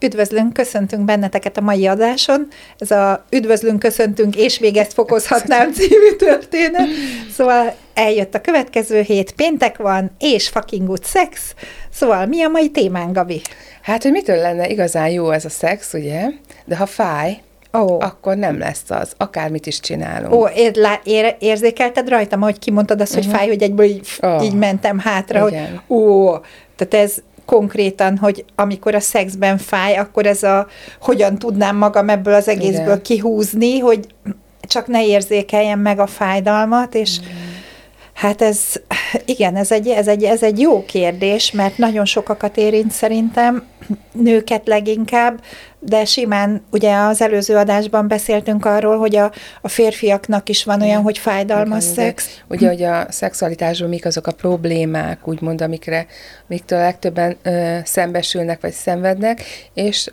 Üdvözlünk, köszöntünk benneteket a mai adáson. Ez a Üdvözlünk, köszöntünk és még ezt fokozhatnám című történet. Szóval eljött a következő hét, péntek van, és fucking good sex. Szóval mi a mai témánk, Gabi? Hát, hogy mitől lenne igazán jó ez a szex, ugye? De ha fáj, Ó, akkor nem lesz az, akármit is csinálunk. Ó, ér, lá, ér, érzékelted rajtam, hogy kimondtad azt, hogy fáj, hogy egyből így, Ó. így mentem hátra, Igen. hogy ó, tehát ez konkrétan, hogy amikor a szexben fáj, akkor ez a, hogyan tudnám magam ebből az egészből Igen. kihúzni, hogy csak ne érzékeljem meg a fájdalmat, és Hát ez, igen, ez egy, ez, egy, ez egy jó kérdés, mert nagyon sokakat érint szerintem, nőket leginkább, de simán, ugye az előző adásban beszéltünk arról, hogy a, a férfiaknak is van olyan, hogy fájdalmas Igen, szex. Ugye, hogy a szexualitásban mik azok a problémák, úgymond, amikre, amiktől a legtöbben ö, szembesülnek, vagy szenvednek, és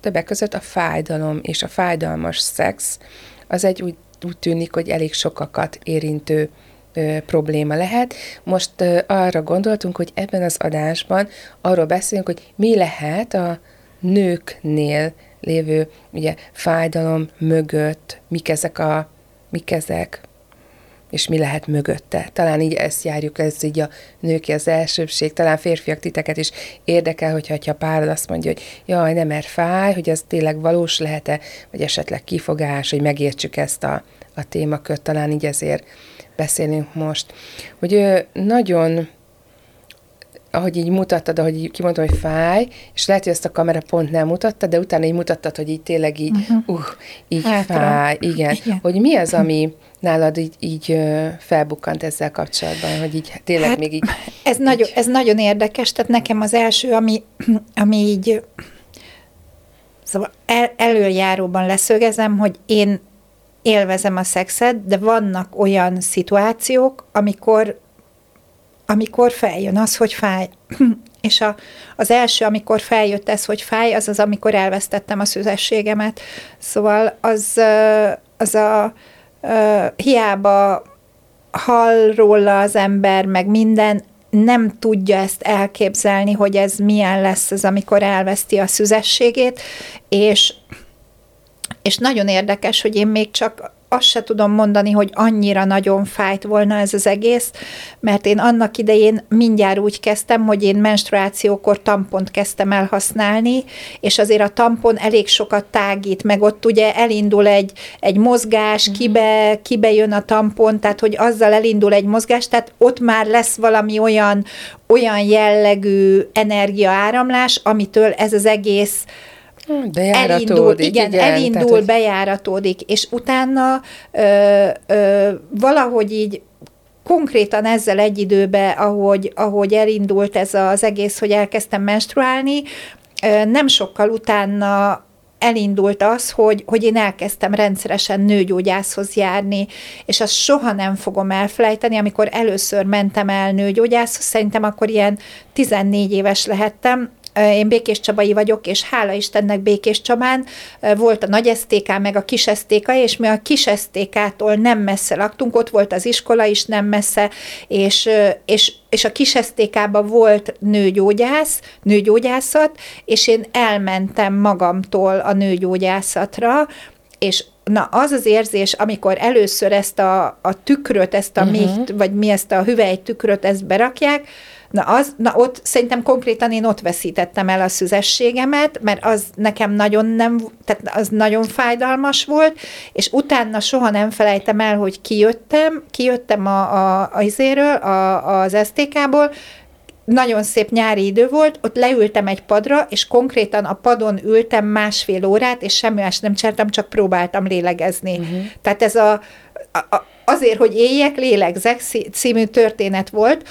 többek között a fájdalom és a fájdalmas szex, az egy úgy, úgy tűnik, hogy elég sokakat érintő probléma lehet. Most arra gondoltunk, hogy ebben az adásban arról beszélünk, hogy mi lehet a nőknél lévő ugye, fájdalom mögött, mik ezek a mik ezek, és mi lehet mögötte. Talán így ezt járjuk, ez így a nőki az elsőbség, talán férfiak titeket is érdekel, hogyha ha párod azt mondja, hogy jaj, nem mert fáj, hogy az tényleg valós lehet-e, vagy esetleg kifogás, hogy megértsük ezt a, a témakört, talán így ezért beszélünk most. Hogy ő nagyon ahogy így mutattad, ahogy így kimondtam, hogy fáj, és lehet, hogy ezt a kamera pont nem mutatta, de utána így mutattad, hogy így tényleg így, uh, így Hátra. fáj, igen. Igen. Hogy mi az, ami nálad így, így felbukkant ezzel kapcsolatban, hogy így tényleg Hát, még így... Ez, nagyon, ez nagyon érdekes, tehát nekem az első, ami, ami így szóval el, előjáróban leszögezem, hogy én élvezem a szexet, de vannak olyan szituációk, amikor amikor feljön az, hogy fáj. És a, az első, amikor feljött ez, hogy fáj, az az, amikor elvesztettem a szüzességemet. Szóval az, az a hiába hall róla az ember, meg minden, nem tudja ezt elképzelni, hogy ez milyen lesz az, amikor elveszti a szüzességét, és és nagyon érdekes, hogy én még csak azt se tudom mondani, hogy annyira nagyon fájt volna ez az egész, mert én annak idején mindjárt úgy kezdtem, hogy én menstruációkor tampont kezdtem el használni, és azért a tampon elég sokat tágít, meg ott ugye elindul egy, egy mozgás, kibe, kibe jön a tampon, tehát hogy azzal elindul egy mozgás, tehát ott már lesz valami olyan, olyan jellegű energiaáramlás, amitől ez az egész elindul, igen, igen elindul, tehát, bejáratódik, és utána ö, ö, valahogy így konkrétan ezzel egy időben, ahogy, ahogy elindult ez az egész, hogy elkezdtem menstruálni, nem sokkal utána elindult az, hogy, hogy én elkezdtem rendszeresen nőgyógyászhoz járni, és azt soha nem fogom elfelejteni, amikor először mentem el nőgyógyászhoz, szerintem akkor ilyen 14 éves lehettem, én Békés Csabai vagyok, és hála Istennek Békés Csabán volt a nagy STK, meg a kis STK, és mi a kis STK-tól nem messze laktunk, ott volt az iskola is nem messze, és, és, és a kis STK-ban volt nőgyógyász, nőgyógyászat, és én elmentem magamtól a nőgyógyászatra, és na az az érzés, amikor először ezt a, a tükröt, ezt a uh-huh. méht, vagy mi ezt a hüvely tükröt, ezt berakják, Na, az, na ott szerintem konkrétan én ott veszítettem el a szüzességemet, mert az nekem nagyon nem, tehát az nagyon fájdalmas volt, és utána soha nem felejtem el, hogy kijöttem, kijöttem a, a, a izéről, a, az STK-ból, nagyon szép nyári idő volt, ott leültem egy padra, és konkrétan a padon ültem másfél órát, és semmi más nem csináltam, csak próbáltam lélegezni. Uh-huh. Tehát ez a, a, azért, hogy éljek, lélegzek című történet volt,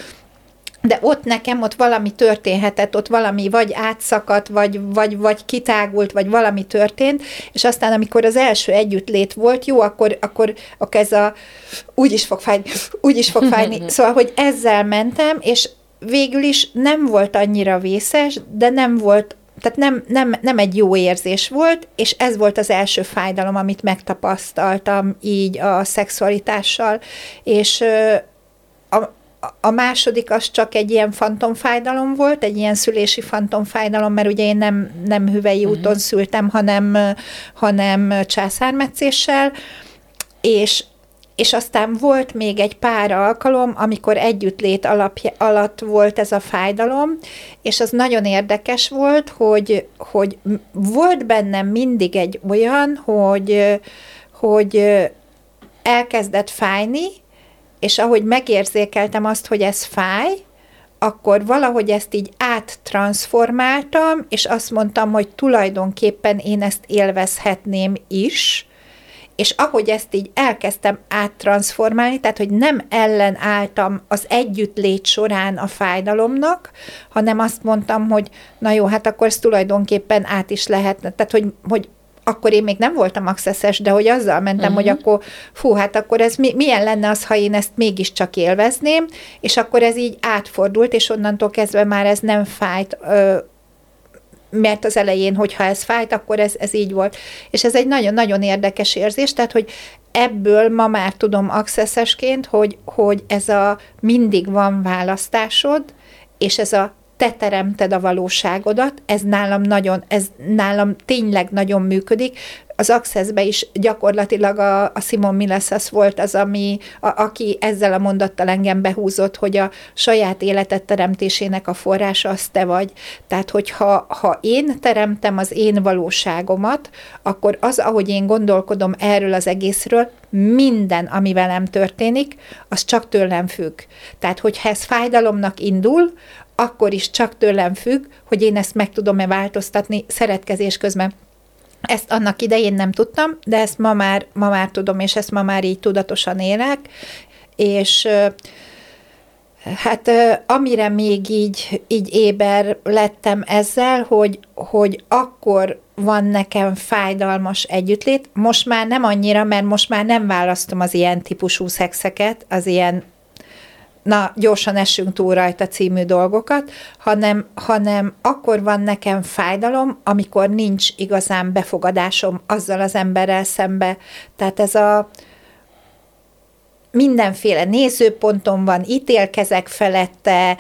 de ott nekem ott valami történhetett, ott valami vagy átszakadt, vagy, vagy, vagy kitágult, vagy valami történt, és aztán amikor az első együttlét volt, jó, akkor, akkor, akkor ez a úgy is fog fájni, úgy is fog fájni. Szóval, hogy ezzel mentem, és végül is nem volt annyira vészes, de nem volt tehát nem, nem, nem egy jó érzés volt, és ez volt az első fájdalom, amit megtapasztaltam így a szexualitással, és a, a második az csak egy ilyen fantomfájdalom volt, egy ilyen szülési fantomfájdalom, mert ugye én nem, nem hüvei uh-huh. úton szültem, hanem, hanem császármetszéssel, és és aztán volt még egy pár alkalom, amikor együttlét alapja, alatt volt ez a fájdalom, és az nagyon érdekes volt, hogy, hogy volt bennem mindig egy olyan, hogy, hogy elkezdett fájni, és ahogy megérzékeltem azt, hogy ez fáj, akkor valahogy ezt így áttransformáltam, és azt mondtam, hogy tulajdonképpen én ezt élvezhetném is, és ahogy ezt így elkezdtem áttransformálni, tehát hogy nem ellenálltam az együttlét során a fájdalomnak, hanem azt mondtam, hogy na jó, hát akkor ez tulajdonképpen át is lehetne. Tehát, hogy, hogy akkor én még nem voltam accesses, de hogy azzal mentem, uh-huh. hogy akkor fú, hát akkor ez mi, milyen lenne az, ha én ezt mégiscsak élvezném, és akkor ez így átfordult, és onnantól kezdve már ez nem fájt, ö, mert az elején, hogyha ez fájt, akkor ez, ez így volt. És ez egy nagyon-nagyon érdekes érzés, tehát, hogy ebből ma már tudom accessesként, hogy, hogy ez a mindig van választásod, és ez a te teremted a valóságodat, ez nálam nagyon, ez nálam tényleg nagyon működik. Az Accessbe is gyakorlatilag a, a Simon Milesas volt az, ami, a, aki ezzel a mondattal engem behúzott, hogy a saját életet teremtésének a forrása az te vagy. Tehát, hogyha ha én teremtem az én valóságomat, akkor az, ahogy én gondolkodom erről az egészről, minden, ami velem történik, az csak tőlem függ. Tehát, hogyha ez fájdalomnak indul, akkor is csak tőlem függ, hogy én ezt meg tudom-e változtatni szeretkezés közben. Ezt annak idején nem tudtam, de ezt ma már, ma már tudom, és ezt ma már így tudatosan élek, és hát amire még így, így éber lettem ezzel, hogy, hogy akkor van nekem fájdalmas együttlét, most már nem annyira, mert most már nem választom az ilyen típusú szexeket, az ilyen na, gyorsan essünk túl rajta című dolgokat, hanem, hanem akkor van nekem fájdalom, amikor nincs igazán befogadásom azzal az emberrel szembe. Tehát ez a mindenféle nézőpontom van, ítélkezek felette,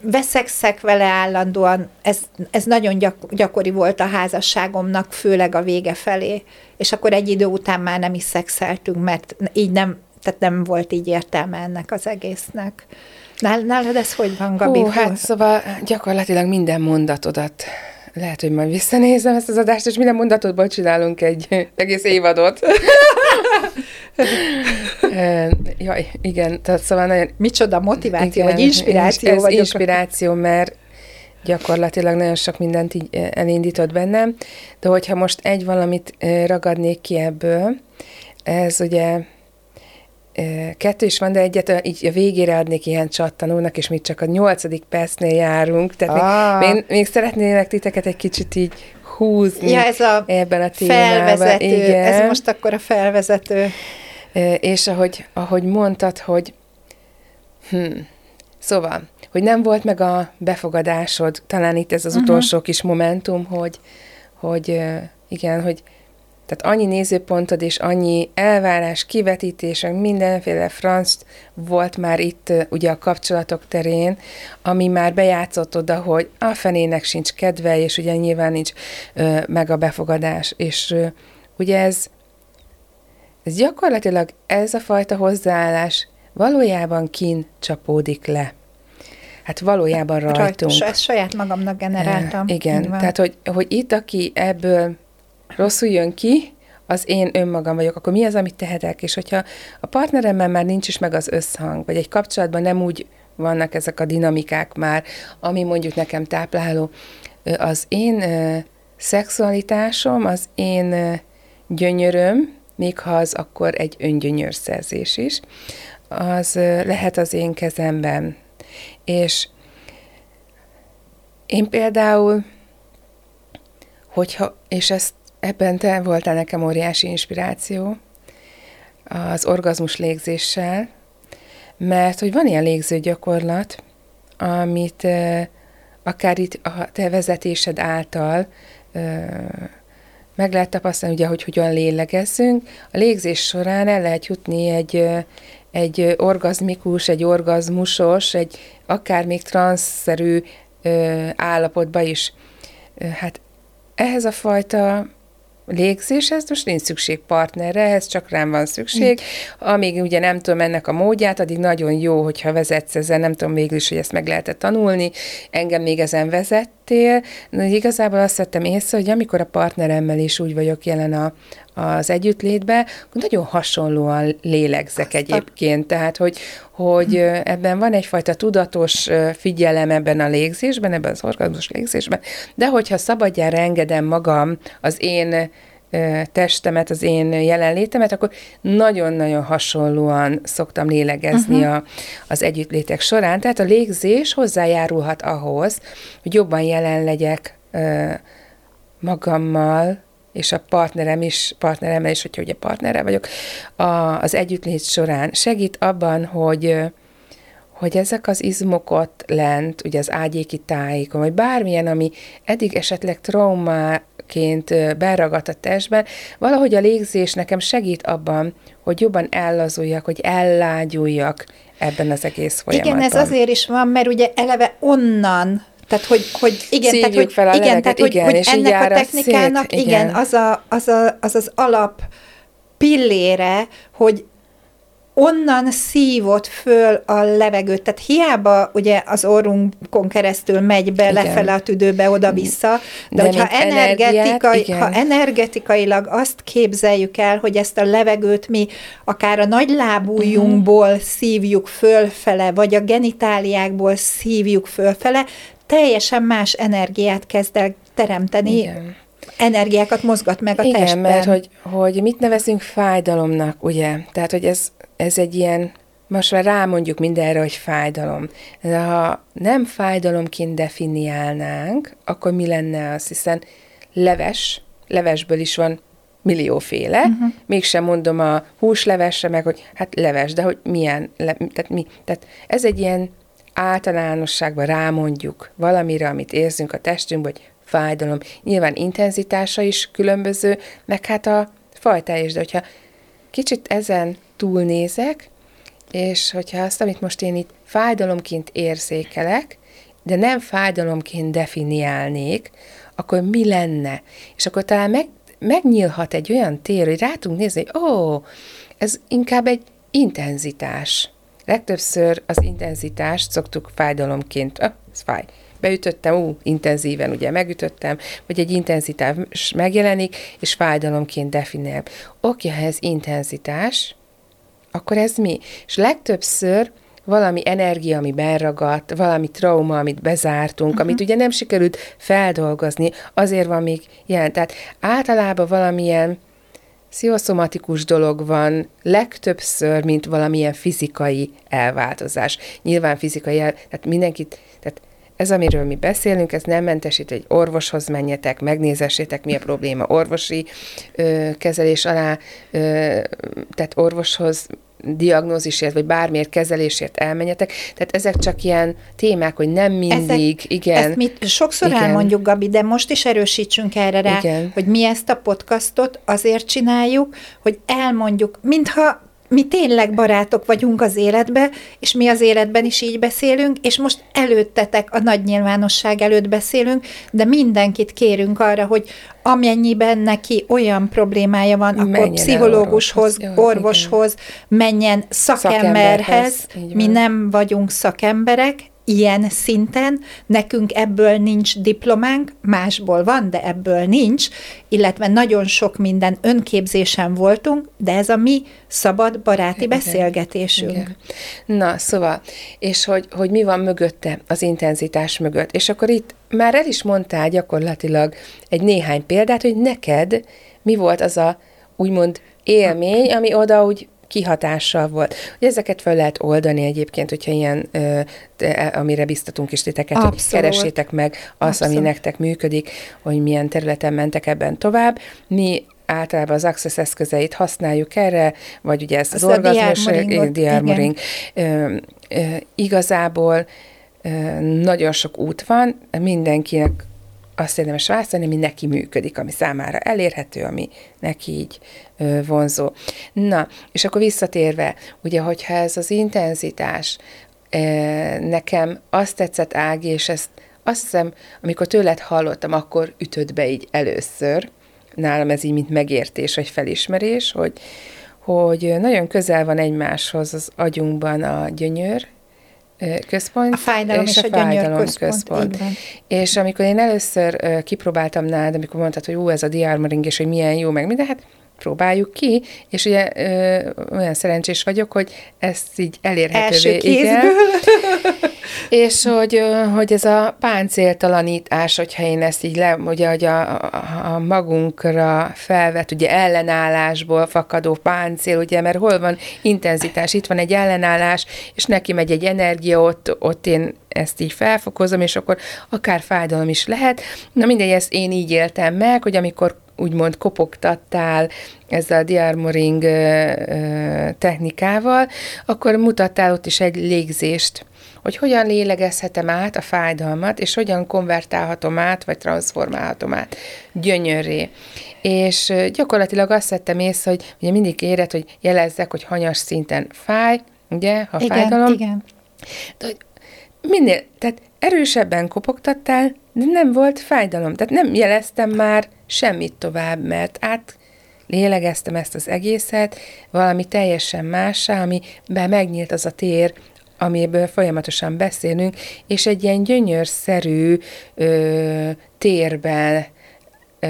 veszekszek vele állandóan, ez, ez nagyon gyak, gyakori volt a házasságomnak, főleg a vége felé, és akkor egy idő után már nem is szexeltünk, mert így nem, tehát nem volt így értelme ennek az egésznek. Nálad ez hogy van, Gabi? Hú, hát szóval gyakorlatilag minden mondatodat lehet, hogy majd visszanézem ezt az adást, és minden mondatodból csinálunk egy egész évadot. Jaj, igen, tehát szóval nagyon... Micsoda motiváció, igen, vagy inspiráció ez vagyok. inspiráció, mert gyakorlatilag nagyon sok mindent így elindított bennem, de hogyha most egy valamit ragadnék ki ebből, ez ugye Kettő is van, de egyet így a végére adnék ilyen csattanónak, és mi csak a nyolcadik percnél járunk, tehát ah. még, még, még szeretnének titeket egy kicsit így húzni ja, ez a ebben a témában. Felvezető, Igen. ez most akkor a felvezető. És ahogy, ahogy mondtad, hogy hm, szóval, hogy nem volt meg a befogadásod, talán itt ez az uh-huh. utolsó kis momentum, hogy, hogy igen, hogy tehát annyi nézőpontod és annyi elvárás, kivetítés, mindenféle franc volt már itt ugye a kapcsolatok terén, ami már bejátszott oda, hogy a fenének sincs kedve, és ugye nyilván nincs ö, meg a befogadás. És ö, ugye ez, ez gyakorlatilag ez a fajta hozzáállás valójában kin csapódik le. Hát valójában rajtunk. Rajt, saját magamnak generáltam. Igen, tehát hogy, hogy itt, aki ebből rosszul jön ki, az én önmagam vagyok, akkor mi az, amit tehetek? És hogyha a partneremmel már nincs is meg az összhang, vagy egy kapcsolatban nem úgy vannak ezek a dinamikák már, ami mondjuk nekem tápláló, az én szexualitásom, az én gyönyöröm, még ha az akkor egy öngyönyörszerzés is, az lehet az én kezemben. És én például, hogyha, és ezt ebben te voltál nekem óriási inspiráció, az orgazmus légzéssel, mert hogy van ilyen légző gyakorlat, amit akár itt a te vezetésed által meg lehet tapasztalni, ugye, hogy hogyan lélegezzünk. A légzés során el lehet jutni egy, egy orgazmikus, egy orgazmusos, egy akár még transzszerű állapotba is. Hát ehhez a fajta légzéshez most nincs szükség partnerre, ehhez csak rám van szükség. Amíg ugye nem tudom ennek a módját, addig nagyon jó, hogyha vezetsz ezen, nem tudom végül is, hogy ezt meg lehet tanulni. Engem még ezen vezettél. De igazából azt vettem észre, hogy amikor a partneremmel is úgy vagyok jelen a, az együttlétbe, nagyon hasonlóan lélegzek egyébként. Tehát, hogy, hogy ebben van egyfajta tudatos figyelem ebben a légzésben, ebben az orgazmus légzésben, de hogyha szabadjára engedem magam az én testemet, az én jelenlétemet, akkor nagyon-nagyon hasonlóan szoktam lélegezni uh-huh. a, az együttlétek során. Tehát a légzés hozzájárulhat ahhoz, hogy jobban jelen legyek magammal, és a partnerem is, partneremmel is, hogyha ugye partnerre vagyok, a, az együttlét során segít abban, hogy hogy ezek az izmok ott lent, ugye az ágyéki tájékon, vagy bármilyen, ami eddig esetleg traumáként beragadt a testben, valahogy a légzés nekem segít abban, hogy jobban ellazuljak, hogy ellágyuljak ebben az egész folyamatban. Igen, ez azért is van, mert ugye eleve onnan tehát, hogy, hogy igen, Szívjuk tehát, hogy, fel a igen, tehát, hogy, igen, hogy és ennek a technikának, szét, igen, igen. az, a, az, a, az az alap pillére, hogy onnan szívott föl a levegőt. Tehát hiába ugye az orrunkon keresztül megy be Igen. lefele a tüdőbe, oda-vissza, de, De hogyha mint energiát, ha energetikailag azt képzeljük el, hogy ezt a levegőt mi akár a nagy lábújunkból Mhm. szívjuk fölfele, vagy a genitáliákból szívjuk fölfele, teljesen más energiát kezd el teremteni, Igen. energiákat mozgat meg a Igen, testben. mert hogy, hogy mit nevezünk fájdalomnak, ugye? Tehát, hogy ez, ez egy ilyen, most már rámondjuk mindenre, hogy fájdalom. De ha nem fájdalomként definiálnánk, akkor mi lenne az? Hiszen leves, levesből is van millióféle, uh-huh. mégsem mondom a húslevesre, meg hogy hát leves, de hogy milyen, le, tehát mi, tehát ez egy ilyen általánosságban rámondjuk valamire, amit érzünk a testünkben, hogy fájdalom. Nyilván intenzitása is különböző, meg hát a fajtája is, de hogyha kicsit ezen túlnézek, és hogyha azt, amit most én itt fájdalomként érzékelek, de nem fájdalomként definiálnék, akkor mi lenne? És akkor talán meg, megnyílhat egy olyan tér, hogy rá tudunk nézni, hogy ó, ez inkább egy intenzitás. Legtöbbször az intenzitást szoktuk fájdalomként, ah, ez fáj. Beütöttem, ú, intenzíven, ugye megütöttem, vagy egy intenzitás megjelenik, és fájdalomként definiál. Oké, ha ez intenzitás, akkor ez mi? És legtöbbször valami energia, ami beragadt, valami trauma, amit bezártunk, uh-huh. amit ugye nem sikerült feldolgozni, azért van még jelen. Tehát általában valamilyen pszichoszomatikus dolog van legtöbbször, mint valamilyen fizikai elváltozás. Nyilván fizikai el, tehát mindenkit, tehát ez, amiről mi beszélünk, ez nem mentesít, egy orvoshoz menjetek, megnézessétek, mi a probléma orvosi ö, kezelés alá, ö, tehát orvoshoz diagnózisért, vagy bármiért kezelésért elmenjetek. Tehát ezek csak ilyen témák, hogy nem mindig, Ezek, igen. Ezt mi sokszor igen. elmondjuk, Gabi, de most is erősítsünk erre rá, Igen. hogy mi ezt a podcastot azért csináljuk, hogy elmondjuk, mintha mi tényleg barátok vagyunk az életbe, és mi az életben is így beszélünk, és most előttetek a nagy nyilvánosság előtt beszélünk, de mindenkit kérünk arra, hogy amennyiben neki olyan problémája van, akkor Menjen el pszichológushoz, orvoshoz. Orvoshoz, menjen Szakemberhez, szakemberhez. Mi nem vagyunk szakemberek, ilyen szinten, nekünk ebből nincs diplománk, másból van, de ebből nincs, illetve nagyon sok minden önképzésen voltunk, de ez a mi szabad baráti Igen. beszélgetésünk. Igen. Na, szóval, és hogy, hogy mi van mögötte, az intenzitás mögött. És akkor itt már el is mondtál gyakorlatilag egy néhány példát, hogy neked mi volt az a úgymond élmény, ami oda úgy kihatással volt. Hogy ezeket fel lehet oldani egyébként, hogyha ilyen, te, amire biztatunk is titeket, hogy Abszolút. keressétek meg azt, ami Abszolút. nektek működik, hogy milyen területen mentek ebben tovább. Mi általában az Access eszközeit használjuk erre, vagy ugye ezt az, Az orgazmus, diarmoring. Igazából ö, nagyon sok út van, mindenkinek azt érdemes választani, ami neki működik, ami számára elérhető, ami neki így vonzó. Na, és akkor visszatérve, ugye, hogyha ez az intenzitás, nekem azt tetszett, Ági, és ezt azt hiszem, amikor tőled hallottam, akkor ütött be így először, nálam ez így, mint megértés, vagy felismerés, hogy, hogy nagyon közel van egymáshoz az agyunkban a gyönyör, központ A fájdalom és a gyönyör központ, így van. És amikor én először kipróbáltam nálad, amikor mondtad, hogy jó, ez a diarmoring, és hogy milyen jó, meg minden, hát próbáljuk ki, és ugye ö, olyan szerencsés vagyok, hogy ezt így elérhetővé. Első kézből. Igen, és hogy, ö, hogy ez a páncéltalanítás, hogyha én ezt így le, ugye, hogy a, a, a magunkra felvet, ugye ellenállásból fakadó páncél, ugye, mert hol van intenzitás, itt van egy ellenállás, és neki megy egy energia, ott, ott én ezt így felfokozom, és akkor akár fájdalom is lehet. Na mindegy, ezt én így éltem meg, hogy amikor úgymond kopogtattál ezzel a diarmoring technikával, akkor mutattál ott is egy légzést, hogy hogyan lélegezhetem át a fájdalmat, és hogyan konvertálhatom át, vagy transformálhatom át gyönyörré. És gyakorlatilag azt vettem észre, hogy ugye mindig éred, hogy jelezzek, hogy hanyas szinten fáj, ugye, ha Igen, fájdalom, igen. de minél, tehát erősebben kopogtattál, de nem volt fájdalom. Tehát nem jeleztem már semmit tovább, mert át lélegeztem ezt az egészet, valami teljesen mássá, amiben megnyílt az a tér, amiből folyamatosan beszélünk, és egy ilyen gyönyörszerű ö, térben ö,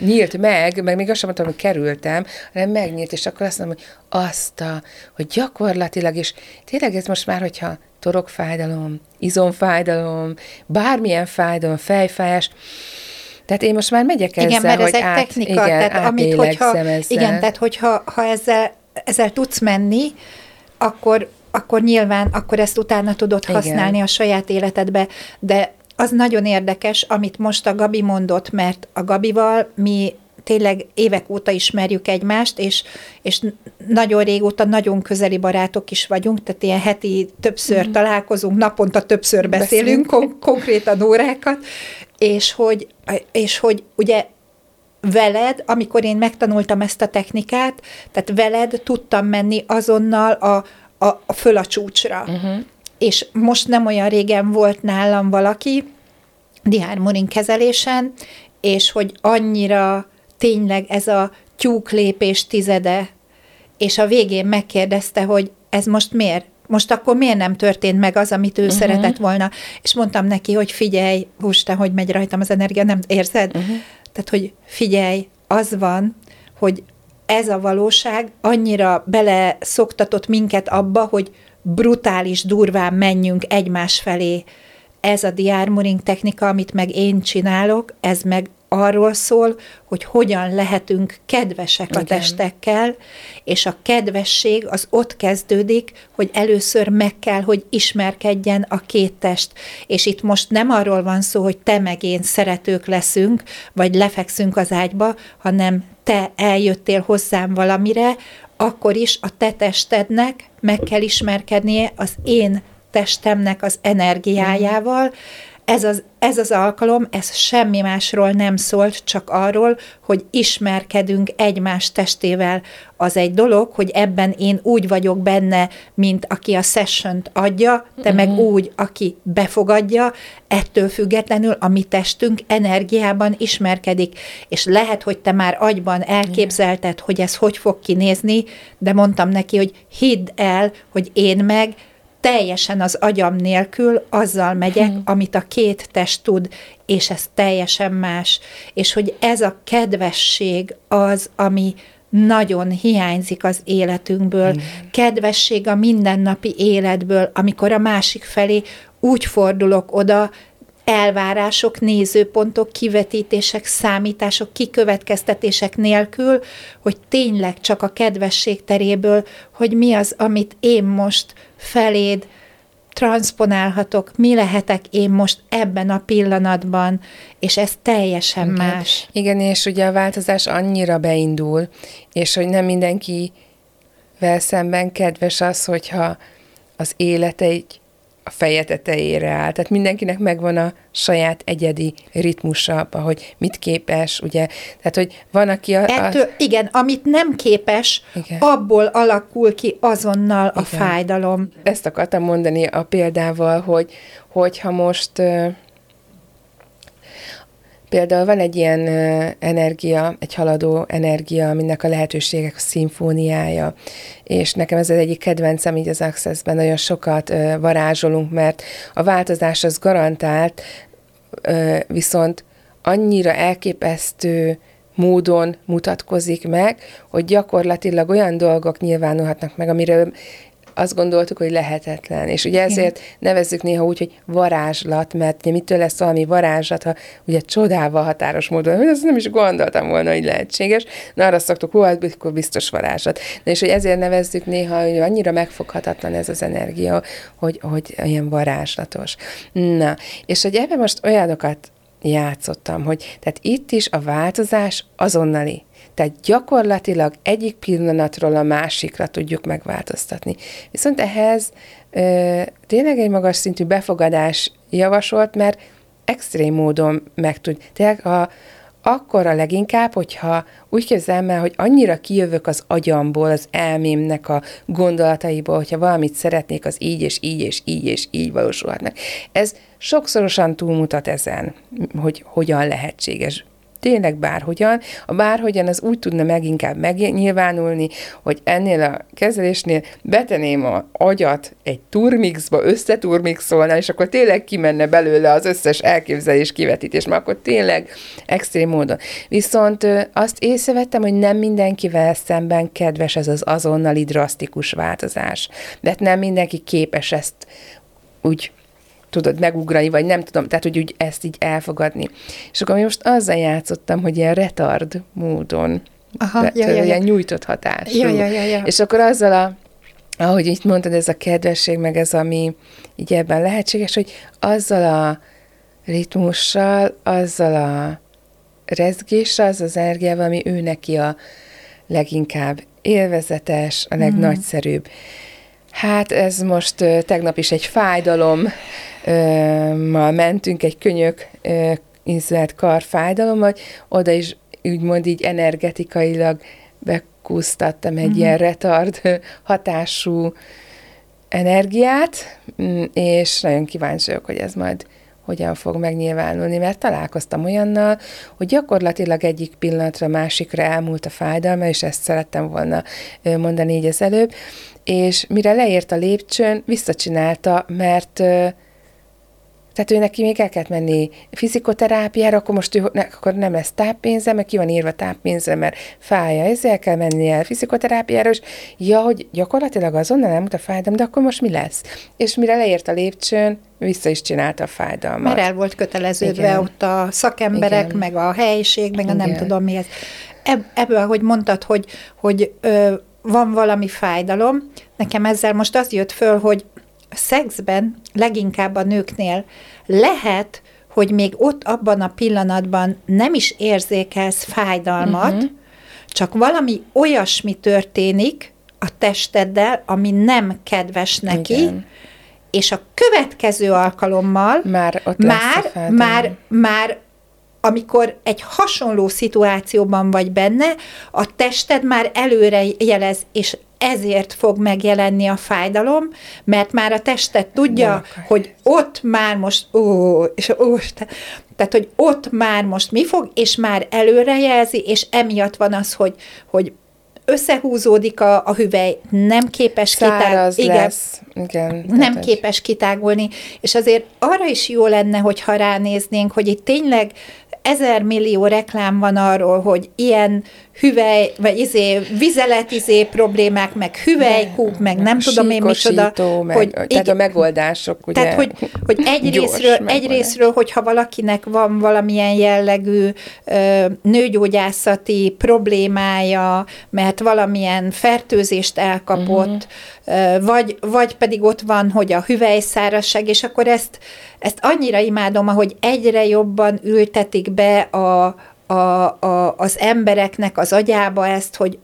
nyílt meg, meg még azt sem mondtam, hogy kerültem, hanem megnyílt, és akkor azt mondom, hogy azt a, hogy gyakorlatilag, és tényleg ez most már, hogyha torokfájdalom, izomfájdalom, bármilyen fájdalom, fejfájás, tehát én most már megyek ezzel, Igen, mert ez hogy egy át, technika, igen, tehát amit, hogyha, ezzel. igen, tehát hogyha ha ezzel, ezzel tudsz menni, akkor, akkor nyilván, akkor ezt utána tudod Igen. használni a saját életedbe, de az nagyon érdekes, amit most a Gabi mondott, mert a Gabival mi tényleg évek óta ismerjük egymást, és, és nagyon régóta nagyon közeli barátok is vagyunk, tehát ilyen heti többször mm. találkozunk, naponta többször beszélünk, Beszélünk. kon- konkrétan órákat, és hogy, és hogy ugye veled, amikor én megtanultam ezt a technikát, tehát veled tudtam menni azonnal a, a, a föl a csúcsra. Uh-huh. És most nem olyan régen volt nálam valaki diármorin kezelésen, és hogy annyira tényleg ez a tyúklépés tizede, és a végén megkérdezte, hogy ez most miért? Most akkor miért nem történt meg az, amit ő uh-huh. szeretett volna? És mondtam neki, hogy figyelj, te, hogy megy rajtam az energia, nem érzed? Uh-huh. Tehát, hogy figyelj, az van, hogy ez a valóság annyira bele szoktatott minket abba, hogy brutális, durván menjünk egymás felé. Ez a diármoring technika, amit meg én csinálok, ez meg arról szól, hogy hogyan lehetünk kedvesek Igen. a testekkel, és a kedvesség az ott kezdődik, hogy először meg kell, hogy ismerkedjen a két test. És itt most nem arról van szó, hogy te meg én szeretők leszünk, vagy lefekszünk az ágyba, hanem te eljöttél hozzám valamire, akkor is a te testednek meg kell ismerkednie az én testemnek az energiájával, ez az, ez az alkalom, ez semmi másról nem szólt, csak arról, hogy ismerkedünk egymás testével. Az egy dolog, hogy ebben én úgy vagyok benne, mint aki a session adja, te meg úgy, aki befogadja, ettől függetlenül a mi testünk energiában ismerkedik. És lehet, hogy te már agyban elképzelted, hogy ez hogy fog kinézni, de mondtam neki, hogy hidd el, hogy én meg teljesen az agyam nélkül azzal megyek, hmm. amit a két test tud, és ez teljesen más. És hogy ez a kedvesség az, ami nagyon hiányzik az életünkből. Hmm. Kedvesség a mindennapi életből, amikor a másik felé úgy fordulok oda, elvárások, nézőpontok, kivetítések, számítások, kikövetkeztetések nélkül, hogy tényleg csak a kedvesség teréből, hogy mi az, amit én most feléd transponálhatok, mi lehetek én most ebben a pillanatban, és ez teljesen Igen. más. Igen, és ugye a változás annyira beindul, és hogy nem mindenkivel szemben kedves az, hogyha az élete egy a feje tetejére áll. Tehát mindenkinek megvan a saját egyedi ritmusa, hogy mit képes, ugye? Tehát, hogy van, aki... A, Ettől, a... igen, amit nem képes, Igen. abból alakul ki azonnal a Igen. fájdalom. Ezt akartam mondani a példával, hogy hogyha most például van egy ilyen energia, egy haladó energia, aminek a lehetőségek a szimfóniája, és nekem ez az egyik kedvencem így az Access-ben, nagyon sokat varázsolunk, mert a változás az garantált, viszont annyira elképesztő módon mutatkozik meg, hogy gyakorlatilag olyan dolgok nyilvánulhatnak meg, amiről azt gondoltuk, hogy lehetetlen. És ugye ezért nevezzük néha úgy, hogy varázslat, mert ugye mitől lesz valami varázslat, ha ugye csodával határos módon, hogy ezt nem is gondoltam volna, hogy lehetséges. Na arra szoktuk, hú, hát akkor biztos varázslat. Na és hogy ezért nevezzük néha, hogy annyira megfoghatatlan ez az energia, hogy, hogy ilyen varázslatos. Na, és hogy ebben most olyanokat játszottam, hogy tehát itt is a változás azonnali. Tehát gyakorlatilag egyik pillanatról a másikra tudjuk megváltoztatni. Viszont ehhez ö, tényleg egy magas szintű befogadás javasolt, mert extrém módon meg tud. Tényleg a, akkor a leginkább, hogyha úgy képzelem el, hogy annyira kijövök az agyamból, az elmémnek a gondolataiból, hogyha valamit szeretnék, az így és így és így és így valósulhatnak. Ez sokszorosan túlmutat ezen, hogy hogyan lehetséges tényleg bárhogyan. A bárhogyan az úgy tudna meginkább megnyilvánulni, hogy ennél a kezelésnél beteném a agyat egy turmixba, összeturmixolna, és akkor tényleg kimenne belőle az összes elképzelés, kivetítés, mert akkor tényleg extrém módon. Viszont azt észrevettem, hogy nem mindenkivel szemben kedves ez az azonnali drasztikus változás. De nem mindenki képes ezt úgy tudod megugrani, vagy nem tudom, tehát hogy úgy ezt így elfogadni. És akkor most azzal játszottam, hogy ilyen retard módon, Aha, de, ja, ja, ja. ilyen nyújtott hatású. Ja, ja, ja, ja. És akkor azzal a, ahogy itt mondtad, ez a kedvesség, meg ez, ami így ebben lehetséges, hogy azzal a ritmussal, azzal a rezgéssel, az az energiával, ami ő neki a leginkább élvezetes, a legnagyszerűbb. Hát ez most ö, tegnap is egy fájdalom, ö, ma mentünk egy könyök ö, ízlelt kar fájdalommal, oda is úgymond így energetikailag bekúztattam egy ilyen retard hatású energiát, mm, és nagyon kíváncsi vagyok, hogy ez majd hogyan fog megnyilvánulni, mert találkoztam olyannal, hogy gyakorlatilag egyik pillanatra másikra elmúlt a fájdalma, és ezt szerettem volna mondani így az előbb, és mire leért a lépcsőn, visszacsinálta, mert tehát ő neki még el kellett menni fizikoterápiára, akkor most ő, ne, akkor nem lesz táppénze, mert ki van írva táppénze, mert fája, ezzel kell menni el fizikoterápiára, és ja, hogy gyakorlatilag azonnal elmúlt a fájdalom, de akkor most mi lesz? És mire leért a lépcsőn, vissza is csinálta a fájdalmat. Mert el volt köteleződve Igen. ott a szakemberek, Igen. meg a helyiség, meg a nem tudom mi ez. Ebb, ebből, ahogy mondtad, hogy, hogy ö, van valami fájdalom, nekem ezzel most az jött föl, hogy szexben, leginkább a nőknél lehet, hogy még ott abban a pillanatban nem is érzékelsz fájdalmat, uh-huh. csak valami olyasmi történik a testeddel, ami nem kedves neki, Igen. és a következő alkalommal Már ott már, már, már amikor egy hasonló szituációban vagy benne, a tested már előre jelez, és ezért fog megjelenni a fájdalom, mert már a tested tudja, hogy ott már most, ó, és ó, te- tehát, hogy ott már most mi fog, és már előrejelzi, és emiatt van az, hogy, hogy összehúzódik a, a hüvely, nem képes kitár- lesz. Igen. nem hogy- képes kitágulni, és azért arra is jó lenne, hogyha ránéznénk, hogy itt tényleg ezer millió reklám van arról, hogy ilyen hüvely, vagy izé, vizeletizé problémák, meg hüvelykúk, meg nem tudom én micsoda. Meg, hogy, tehát a megoldások, ugye, Tehát, hogy, hogy egy részről, egy részről, hogyha valakinek van valamilyen jellegű ö, nőgyógyászati problémája, mert valamilyen fertőzést elkapott, uh-huh. ö, vagy, vagy pedig ott van, hogy a hüvelyszárasság, és akkor ezt, ezt annyira imádom, ahogy egyre jobban ültetik be a, a, a, az embereknek az agyába ezt, hogy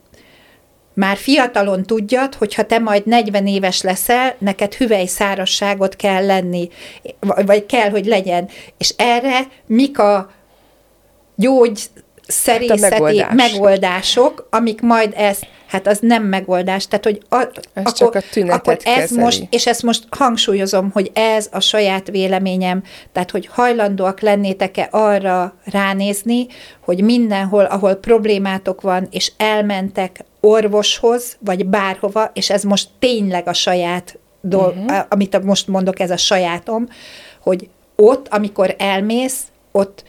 már fiatalon tudjad, hogy ha te majd 40 éves leszel, neked hüvelyszárasságot kell lenni, vagy kell, hogy legyen. És erre mik a gyógyszerészeti Hát a megoldás. megoldások, amik majd ezt, hát az nem megoldás, tehát hogy a, Ez csak a tünetet akkor ez kezeli. most, és ezt most hangsúlyozom, hogy ez a saját véleményem, tehát hogy hajlandóak lennétek-e arra ránézni, hogy mindenhol, ahol problémátok van, és elmentek orvoshoz, vagy bárhova, és ez most tényleg a saját dolg, Mhm. uh-huh. amit most mondok, ez a sajátom, hogy ott, amikor elmész, ott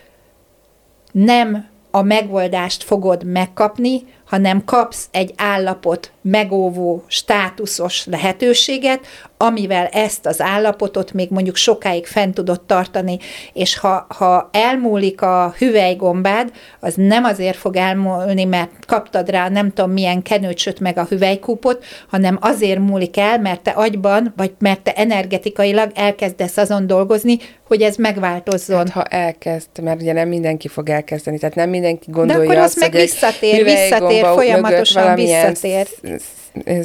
nem a megoldást fogod megkapni, hanem kapsz egy állapot megóvó, státuszos lehetőséget, amivel ezt az állapotot még mondjuk sokáig fent tudod tartani, és ha, ha elmúlik a hüvelygombád, az nem azért fog elmúlni, mert kaptad rá nem tudom milyen kenőcsöt meg a hüvelykúpot, hanem azért múlik el, mert te agyban, vagy mert te energetikailag elkezdesz azon dolgozni, hogy ez megváltozzon. Hát, ha elkezd, mert ugye nem mindenki fog elkezdeni, tehát nem mindenki gondolja akkor az azt, meg hogy visszatér, visszatér, folyamatosan visszatér.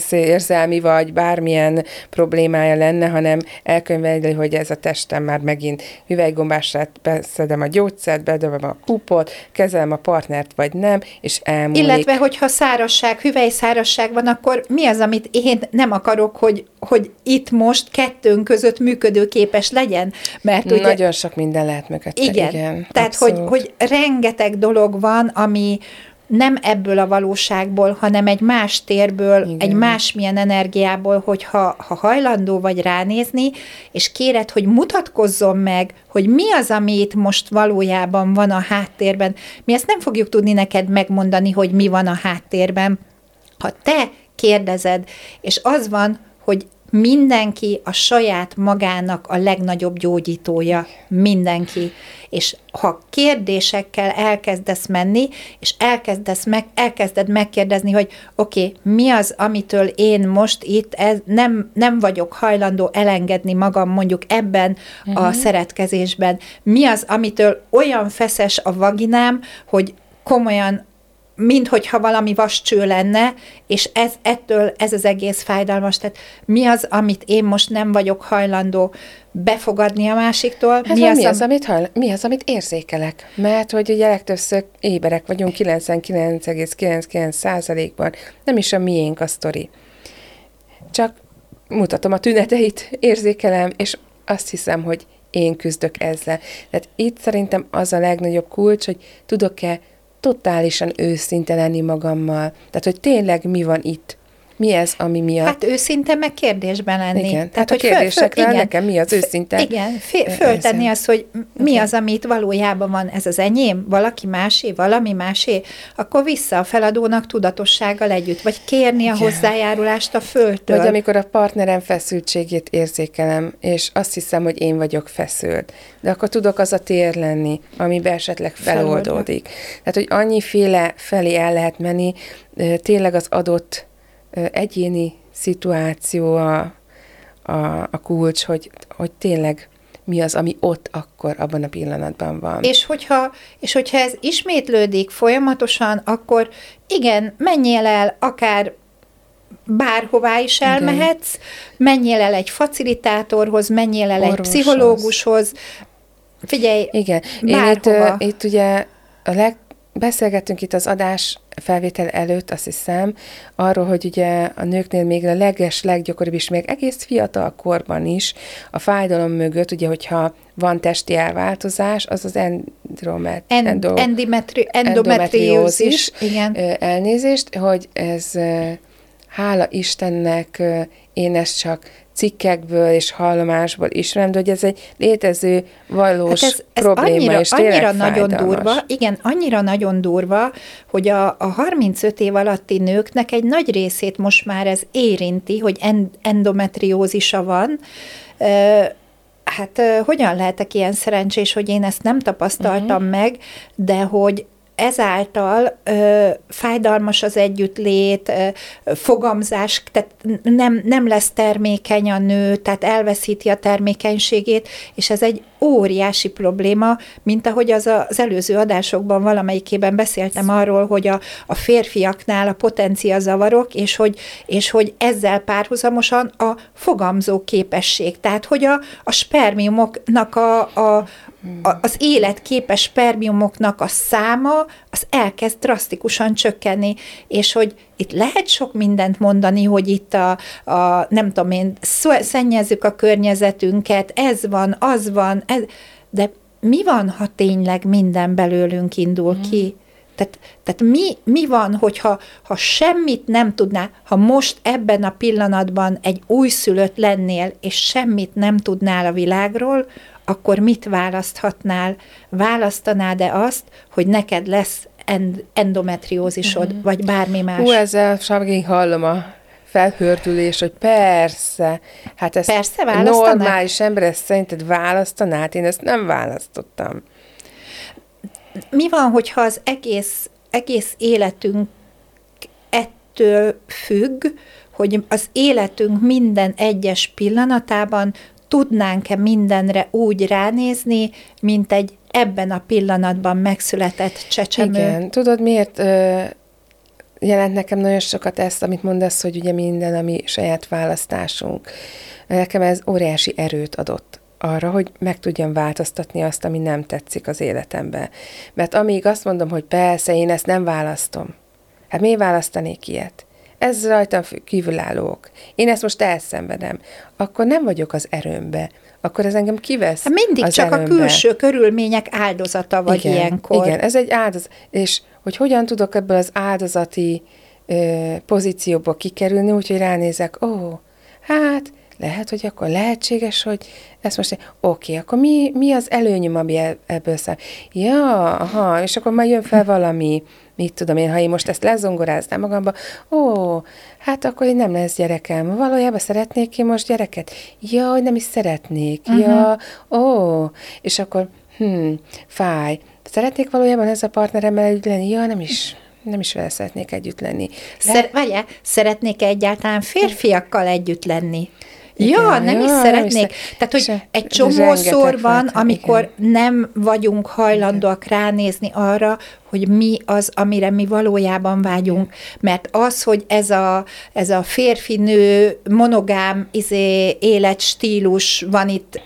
Érzelmi vagy bármilyen problémája lenne, hanem elkönyveli, hogy ez a testem már megint hüvelygombás lett, beszedem a gyógyszert, bedobom a kupot, kezelem a partnert, vagy nem, és elmúlik. Illetve, hogyha szárasság, hüvelyszárasság van, akkor mi az, amit én nem akarok, hogy, hogy itt most kettőnk között működőképes legyen? Mert ugye, Nagyon sok minden lehet mögötte. igen, igen tehát hogy, hogy rengeteg dolog van, ami nem ebből a valóságból, hanem egy más térből, Igen. egy másmilyen energiából, hogyha ha hajlandó vagy ránézni, és kéred, hogy mutatkozzon meg, hogy mi az, ami itt most valójában van a háttérben. Mi ezt nem fogjuk tudni neked megmondani, hogy mi van a háttérben. Ha te kérdezed, és az van, hogy mindenki a saját magának a legnagyobb gyógyítója, mindenki. És ha kérdésekkel elkezdesz menni, és elkezdesz meg, elkezded megkérdezni, hogy oké, okay, mi az, amitől én most itt ez, nem, nem vagyok hajlandó elengedni magam mondjuk ebben uh-huh. a szeretkezésben, mi az, amitől olyan feszes a vaginám, hogy komolyan minthogyha valami vascső lenne, és ez, ettől ez az egész fájdalmas. Tehát mi az, amit én most nem vagyok hajlandó befogadni a másiktól? Hát mi, az, mi, az, amit hall, mi az, amit érzékelek? Mert hogy ugye legtöbbször éberek vagyunk 99,99 százalékban, nem is a miénk a sztori. Csak mutatom a tüneteit, érzékelem, és azt hiszem, hogy én küzdök ezzel. Tehát itt szerintem az a legnagyobb kulcs, hogy tudok-e totálisan őszinte lenni magammal. Tehát, hogy tényleg mi van itt. Mi ez, ami miatt? Hát őszinte meg kérdésben lenni. Igen, tehát a kérdésekre nekem mi az őszinte Igen, föltenni azt, hogy mi Igen. az, amit valójában van, ez az enyém, valaki másé, valami másé, akkor vissza a feladónak tudatossággal együtt, vagy kérni a hozzájárulást a földtől. Vagy amikor a partnerem feszültségét érzékelem, és azt hiszem, hogy én vagyok feszült. De akkor tudok az a tér lenni, amiben esetleg feloldódik. Tehát, hogy annyiféle felé el lehet menni, tényleg az adott egyéni szituáció a, a, a kulcs, hogy, hogy tényleg mi az, ami ott akkor, abban a pillanatban van. És hogyha, és hogyha ez ismétlődik folyamatosan, akkor igen, menjél el akár bárhová is elmehetsz, menjél el egy facilitátorhoz, menjél el Orvoshoz. egy pszichológushoz, figyelj, Igen, én itt, bárhova. itt ugye a leg, beszélgettünk itt az adás felvétel előtt, azt hiszem, arról, hogy ugye a nőknél még a leges, leggyakoribb is, még egész fiatal korban is a fájdalom mögött, ugye, hogyha van testi elváltozás, az az endromet, en, endo, endometri, endometriózis, igen. ö, elnézést, hogy ez hála Istennek én ezt csak cikkekből és hallomásból ismerem, de hogy ez egy létező valós Hát ez, ez probléma, annyira, és annyira nagyon fájdalmas. durva, igen, annyira nagyon durva, hogy a, a 35 év alatti nőknek egy nagy részét most már ez érinti, hogy en, endometriózisa van. Hát hogyan lehetek ilyen szerencsés, hogy én ezt nem tapasztaltam uh-huh. meg, de hogy ezáltal ö, fájdalmas az együttlét, ö, fogamzás, tehát nem, nem lesz termékeny a nő, tehát elveszíti a termékenységét, és ez egy óriási probléma, mint ahogy az az előző adásokban valamelyikében beszéltem arról, hogy a, a férfiaknál a potencia zavarok, és hogy, és hogy ezzel párhuzamosan a fogamzó képesség, tehát hogy a, a spermiumoknak a, a, a, az életképes spermiumoknak a száma az elkezd drasztikusan csökkenni, és hogy itt lehet sok mindent mondani, hogy itt a, a nem tudom én, szennyezzük a környezetünket, ez van, az van, ez, de mi van, ha tényleg minden belőlünk indul ki? Tehát, tehát mi, mi van, hogyha ha semmit nem tudnál, ha most ebben a pillanatban egy újszülött lennél, és semmit nem tudnál a világról, akkor mit választhatnál? Választanád-e azt, hogy neked lesz end- endometriózisod, uh-huh. vagy bármi más? Hú, ezzel savgig hallom a felhördülés, hogy persze, hát ez Persze, normális ember ezt szerinted választaná? Hát én ezt nem választottam. mi van, hogyha az egész, egész életünk ettől függ, hogy az életünk minden egyes pillanatában tudnánk-e mindenre úgy ránézni, mint egy ebben a pillanatban megszületett csecsemő. Igen, tudod miért ö, jelent nekem nagyon sokat ezt, amit mondasz, hogy ugye minden a mi saját választásunk. Nekem ez óriási erőt adott arra, hogy meg tudjam változtatni azt, ami nem tetszik az életembe. Mert amíg azt mondom, hogy persze, én ezt nem választom, hát miért választanék ilyet? Ez rajtam kívülállók. Én ezt most elszenvedem. Akkor nem vagyok az erőmbe. Akkor ez engem kivesz Hát mindig az csak a erőmbe. külső körülmények áldozata vagy igen, ilyenkor. Igen, ez egy áldozat. És hogy hogyan tudok ebből az áldozati ö, pozícióból kikerülni, úgyhogy ránézek, ó, hát lehet, hogy akkor lehetséges, hogy ezt most, oké, akkor mi, mi az előnyöm, ami e- ebből szám? Ja, aha, és akkor majd jön fel valami, mit tudom én, ha én most ezt lezongoráznám magamba, ó, hát akkor én nem lesz gyerekem. Valójában szeretnék én most gyereket? Ja, hogy nem is szeretnék. Uh-huh. Ja, ó, és akkor, hm, fáj. Szeretnék valójában ez a partneremmel együtt lenni? Ja, nem is, nem is vele szeretnék együtt lenni. Szer- várjál, szeretnék egyáltalán férfiakkal együtt lenni? Igen, ja, nem is ja, nem szeretnék. is szer- Tehát, hogy Se- egy csomószor van, fajta, amikor nem vagyunk hajlandóak ránézni arra, hogy mi az, amire mi valójában vágyunk. Mert az, hogy ez a, ez a férfi-nő monogám izé, életstílus van itt,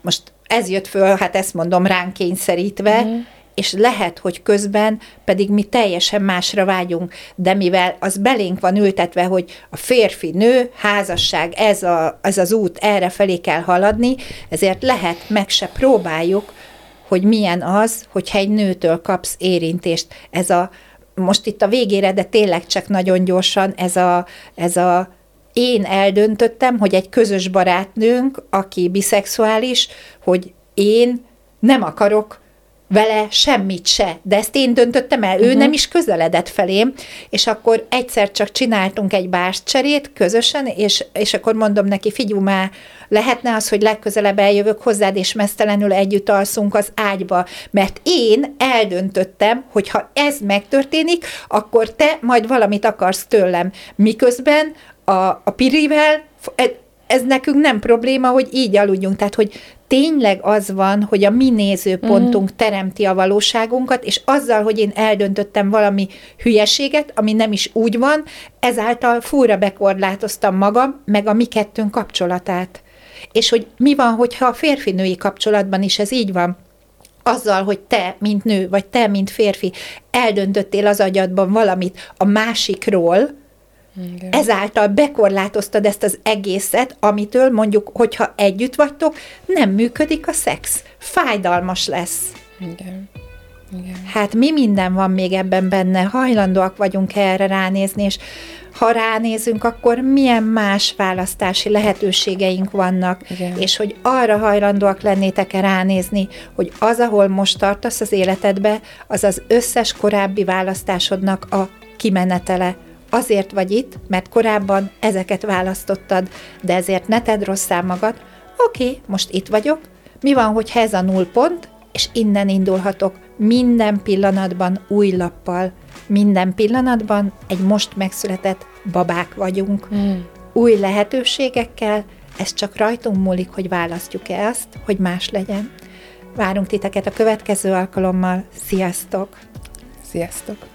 most ez jött föl, hát ezt mondom ránk kényszerítve, mm és lehet, hogy közben pedig mi teljesen másra vágyunk, de mivel az belénk van ültetve, hogy a férfi-nő, házasság, ez, a, ez az út, erre felé kell haladni, ezért lehet, meg se próbáljuk, hogy milyen az, hogyha egy nőtől kapsz érintést. Ez a, most itt a végére, de tényleg csak nagyon gyorsan, ez a, ez a én eldöntöttem, hogy egy közös barátnőnk, aki biszexuális, hogy én nem akarok vele semmit se, de ezt én döntöttem el, uh-huh. ő nem is közeledett felém, és akkor egyszer csak csináltunk egy bárscserét közösen, és, és akkor mondom neki, figyú már, lehetne az, hogy legközelebb eljövök hozzád, és mesztelenül együtt alszunk az ágyba, mert én eldöntöttem, hogy ha ez megtörténik, akkor te majd valamit akarsz tőlem. Miközben a, a pirivel ez nekünk nem probléma, hogy így aludjunk. Tehát, hogy tényleg az van, hogy a mi nézőpontunk mm. teremti a valóságunkat, és azzal, hogy én eldöntöttem valami hülyeséget, ami nem is úgy van, ezáltal fúra bekorlátoztam magam, meg a mi kettőnk kapcsolatát. És hogy mi van, hogyha a férfi-női kapcsolatban is ez így van, azzal, hogy te, mint nő, vagy te, mint férfi, eldöntöttél az agyadban valamit a másikról, igen. Ezáltal bekorlátoztad ezt az egészet, amitől mondjuk, hogyha együtt vagytok, nem működik a szex. Fájdalmas lesz. Igen. Igen. Hát mi minden van még ebben benne, hajlandóak vagyunk erre ránézni, és ha ránézünk, akkor milyen más választási lehetőségeink vannak, Igen. és hogy arra hajlandóak lennétek-e ránézni, hogy az, ahol most tartasz az életedbe, az az összes korábbi választásodnak a kimenetele. Azért vagy itt, mert korábban ezeket választottad, de ezért ne tedd rosszá magad. Oké, okay, most itt vagyok. Mi van, hogyha ez a null pont, és innen indulhatok minden pillanatban új lappal. Minden pillanatban egy most megszületett babák vagyunk. Mm. Új lehetőségekkel, ez csak rajtunk múlik, hogy választjuk-e azt, hogy más legyen. Várunk titeket a következő alkalommal. Sziasztok! Sziasztok!